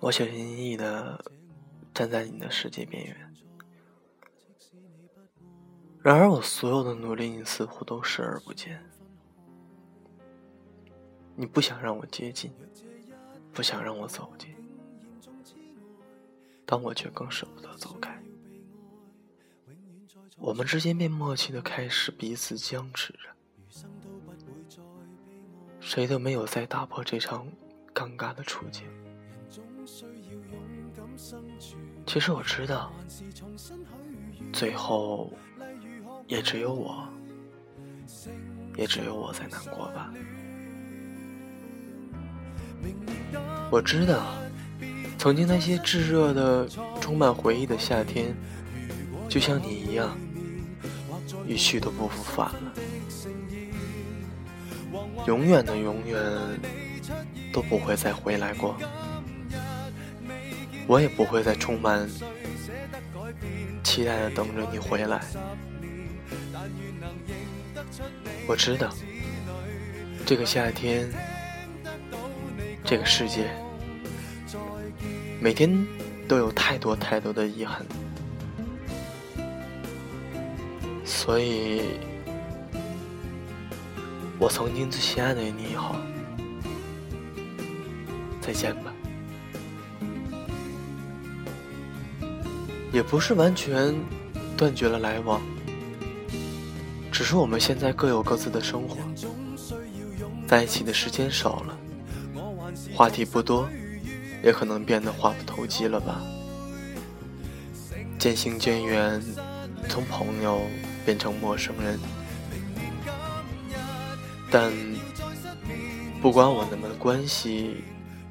我小心翼翼的站在你的世界边缘，然而我所有的努力，你似乎都视而不见。你不想让我接近，不想让我走近，但我却更舍不得走开。我们之间便默契的开始彼此僵持着，谁都没有再打破这场尴尬的处境。其实我知道，最后也只有我，也只有我在难过吧。我知道，曾经那些炙热的、充满回忆的夏天，就像你一样，一去都不复返了。永远的永远都不会再回来过。我也不会再充满期待的等着你回来。我知道，这个夏天，这个世界，每天都有太多太多的遗憾，所以，我曾经最心爱的你，以后再见吧。也不是完全断绝了来往，只是我们现在各有各自的生活，在一起的时间少了，话题不多，也可能变得话不投机了吧。渐行渐远，从朋友变成陌生人，但不管我们的关系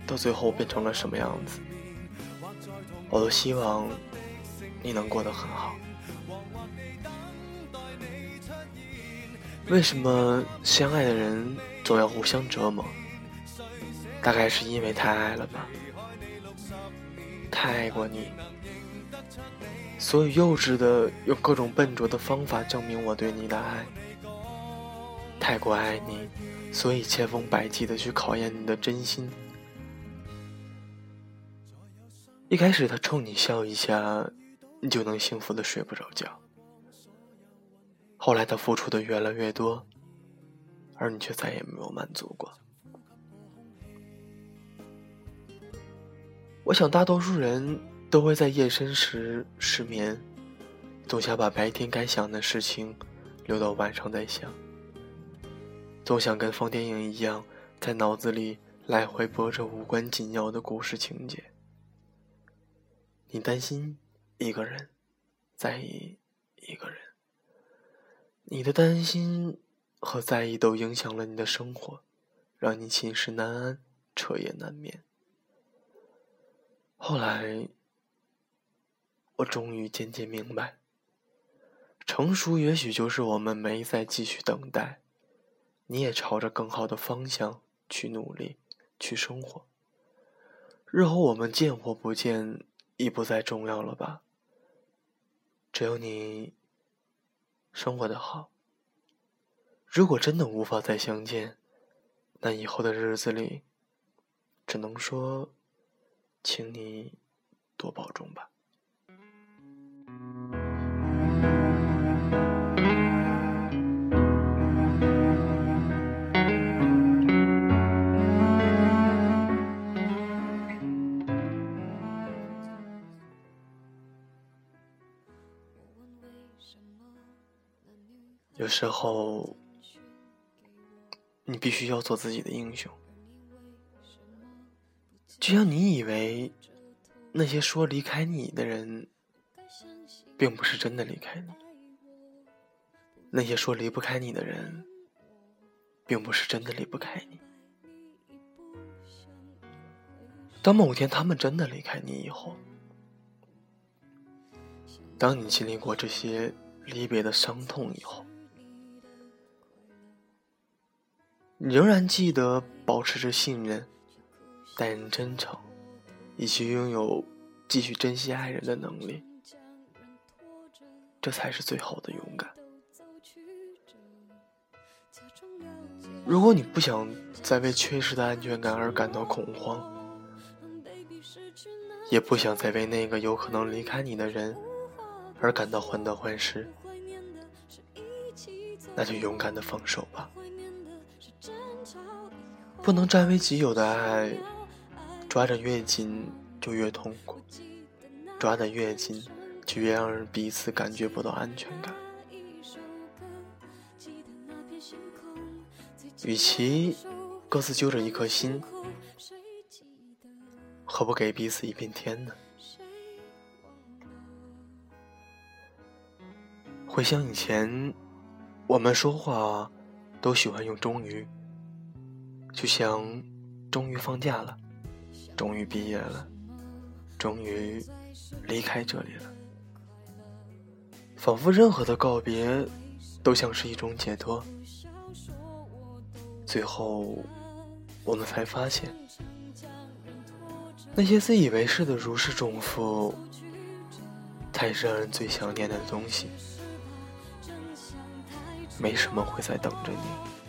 到最后变成了什么样子，我都希望。你能过得很好。为什么相爱的人总要互相折磨？大概是因为太爱了吧，太爱过你，所以幼稚的用各种笨拙的方法证明我对你的爱。太过爱你，所以千方百计的去考验你的真心。一开始他冲你笑一下。你就能幸福的睡不着觉。后来他付出的越来越多，而你却再也没有满足过。我想大多数人都会在夜深时失眠，总想把白天该想的事情留到晚上再想，总想跟放电影一样，在脑子里来回播着无关紧要的故事情节。你担心？一个人在意一个人，你的担心和在意都影响了你的生活，让你寝食难安，彻夜难眠。后来，我终于渐渐明白，成熟也许就是我们没再继续等待，你也朝着更好的方向去努力，去生活。日后我们见或不见，已不再重要了吧。只有你生活的好。如果真的无法再相见，那以后的日子里，只能说，请你多保重吧。有时候，你必须要做自己的英雄。就像你以为，那些说离开你的人，并不是真的离开你；那些说离不开你的人，并不是真的离不开你。当某天他们真的离开你以后，当你经历过这些离别的伤痛以后，你仍然记得保持着信任，待人真诚，以及拥有继续珍惜爱人的能力，这才是最好的勇敢。如果你不想再为缺失的安全感而感到恐慌，也不想再为那个有可能离开你的人而感到患得患失。那就勇敢的放手吧。不能占为己有的爱，抓着越紧就越痛苦，抓得越紧就越让人彼此感觉不到安全感。与其各自揪着一颗心，何不给彼此一片天呢？回想以前，我们说话都喜欢用“终于”，就像“终于放假了”，“终于毕业了”，“终于离开这里了”，仿佛任何的告别都像是一种解脱。最后，我们才发现，那些自以为是的如释重负，才是让人最想念的东西。没什么会在等着你，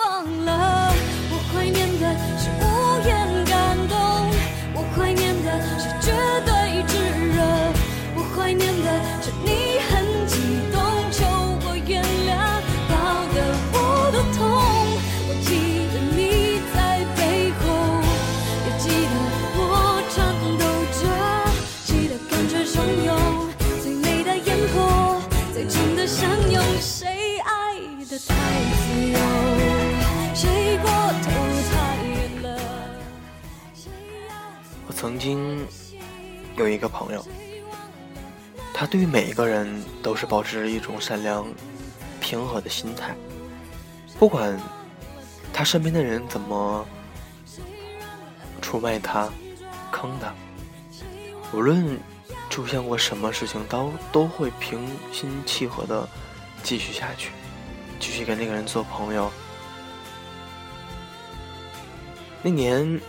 我曾经有一个朋友，他对每一个人都是保持着一种善良、平和的心态，不管他身边的人怎么出卖他、坑他，无论出现过什么事情，都都会平心气和的继续下去，继续跟那个人做朋友。那年。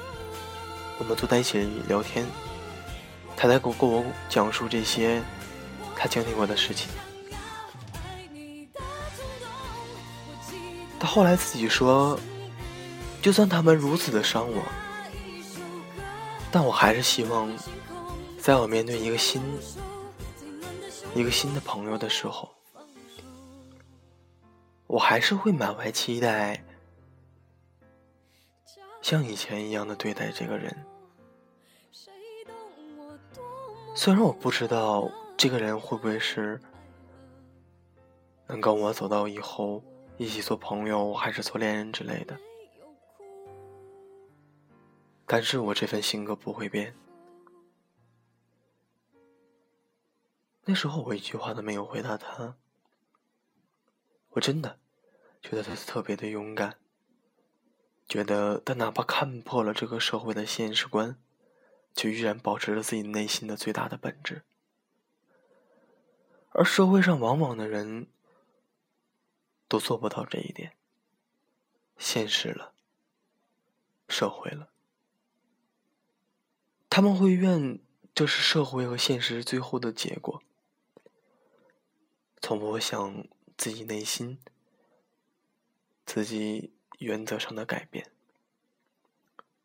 我们坐在一起聊天，他在跟跟我讲述这些他经历过的事情。他后来自己说，就算他们如此的伤我，但我还是希望，在我面对一个新、一个新的朋友的时候，我还是会满怀期待，像以前一样的对待这个人。虽然我不知道这个人会不会是能跟我走到以后一起做朋友，还是做恋人之类的，但是我这份性格不会变。那时候我一句话都没有回答他，我真的觉得他特别的勇敢，觉得他哪怕看破了这个社会的现实观。就依然保持着自己内心的最大的本质，而社会上往往的人都做不到这一点。现实了，社会了，他们会怨这是社会和现实最后的结果，从不会想自己内心、自己原则上的改变。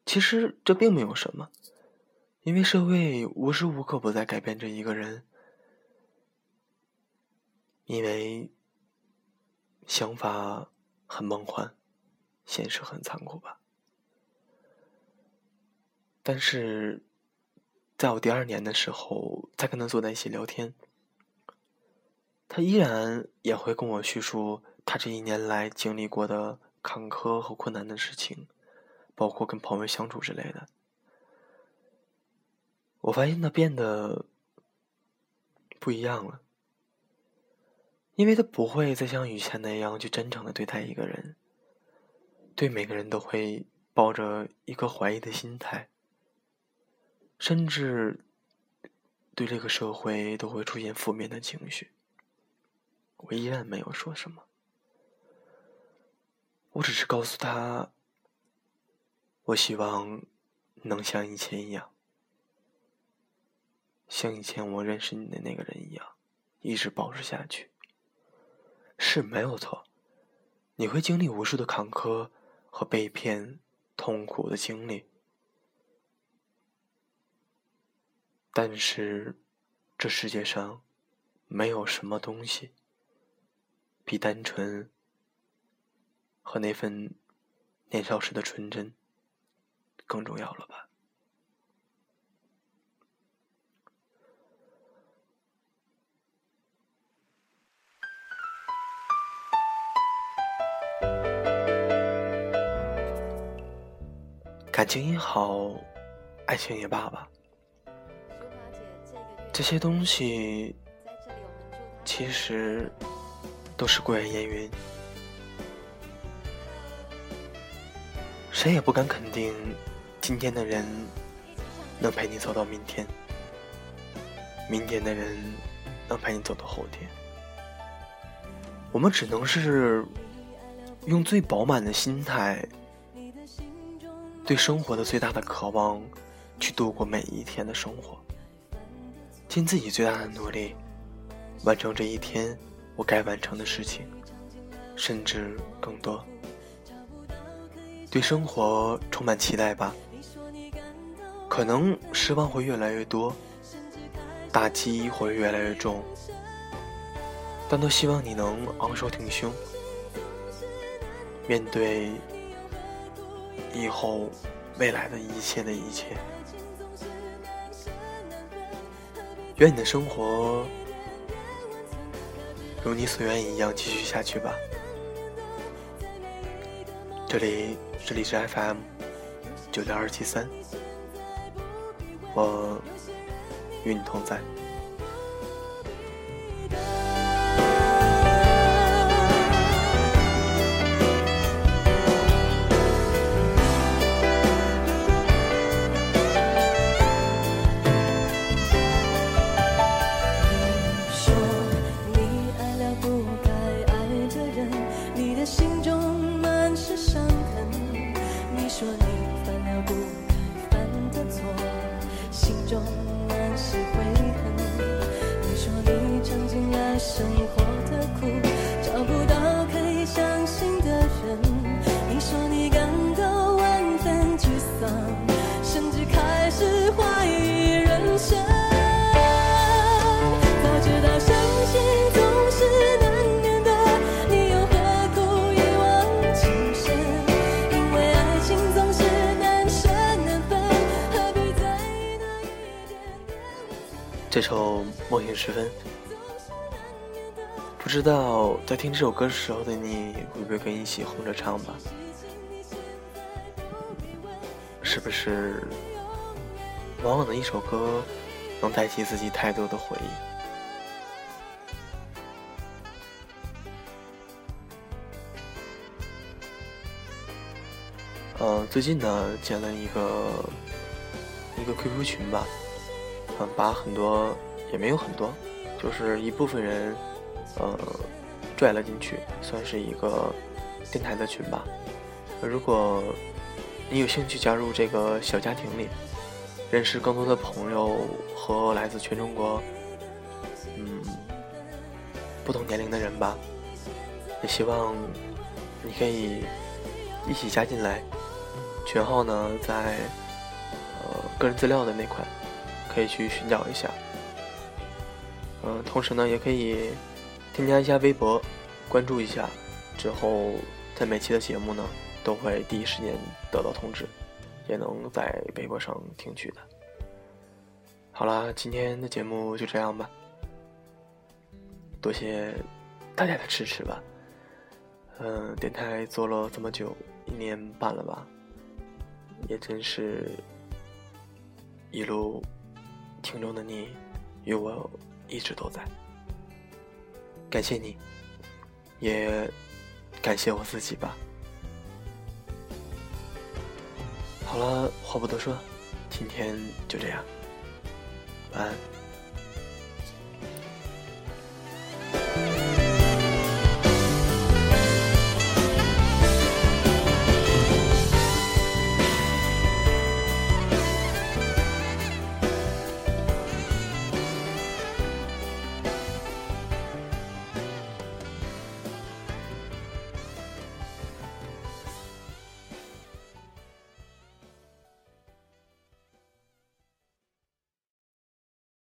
其实这并没有什么。因为社会无时无刻不在改变着一个人，因为想法很梦幻，现实很残酷吧。但是，在我第二年的时候，再跟他坐在一起聊天，他依然也会跟我叙述他这一年来经历过的坎坷和困难的事情，包括跟朋友相处之类的。我发现他变得不一样了，因为他不会再像以前那样去真诚的对待一个人，对每个人都会抱着一颗怀疑的心态，甚至对这个社会都会出现负面的情绪。我依然没有说什么，我只是告诉他，我希望能像以前一样，像以前我认识你的那个人一样，一直保持下去。是没有错，你会经历无数的坎坷和被骗、痛苦的经历，但是这世界上没有什么东西。比单纯和那份年少时的纯真更重要了吧？感情也好，爱情也罢吧，这些东西其实。都是过眼烟云，谁也不敢肯定今天的人能陪你走到明天，明天的人能陪你走到后天。我们只能是用最饱满的心态，对生活的最大的渴望，去度过每一天的生活，尽自己最大的努力，完成这一天。我该完成的事情，甚至更多。对生活充满期待吧，可能失望会越来越多，打击会越来越重，但都希望你能昂首挺胸，面对以后未来的一切的一切。愿你的生活。如你所愿一样继续下去吧。这里这里是 FM 九六二七三，我与你同在。这首《梦醒时分》，不知道在听这首歌时候的你会不会跟一起哼着唱吧？是不是往往的一首歌能带起自己太多的回忆？嗯，最近呢，建了一个一个 QQ 群吧。嗯，把很多也没有很多，就是一部分人，呃，拽了进去，算是一个电台的群吧。如果你有兴趣加入这个小家庭里，认识更多的朋友和来自全中国，嗯，不同年龄的人吧，也希望你可以一起加进来。群号呢，在呃个人资料的那块。可以去寻找一下，嗯，同时呢，也可以添加一下微博，关注一下，之后在每期的节目呢，都会第一时间得到通知，也能在微博上听取的。好啦，今天的节目就这样吧，多谢大家的支持吧。嗯，电台做了这么久，一年半了吧，也真是一路。听众的你，与我一直都在。感谢你，也感谢我自己吧。好了，话不多说，今天就这样，晚安。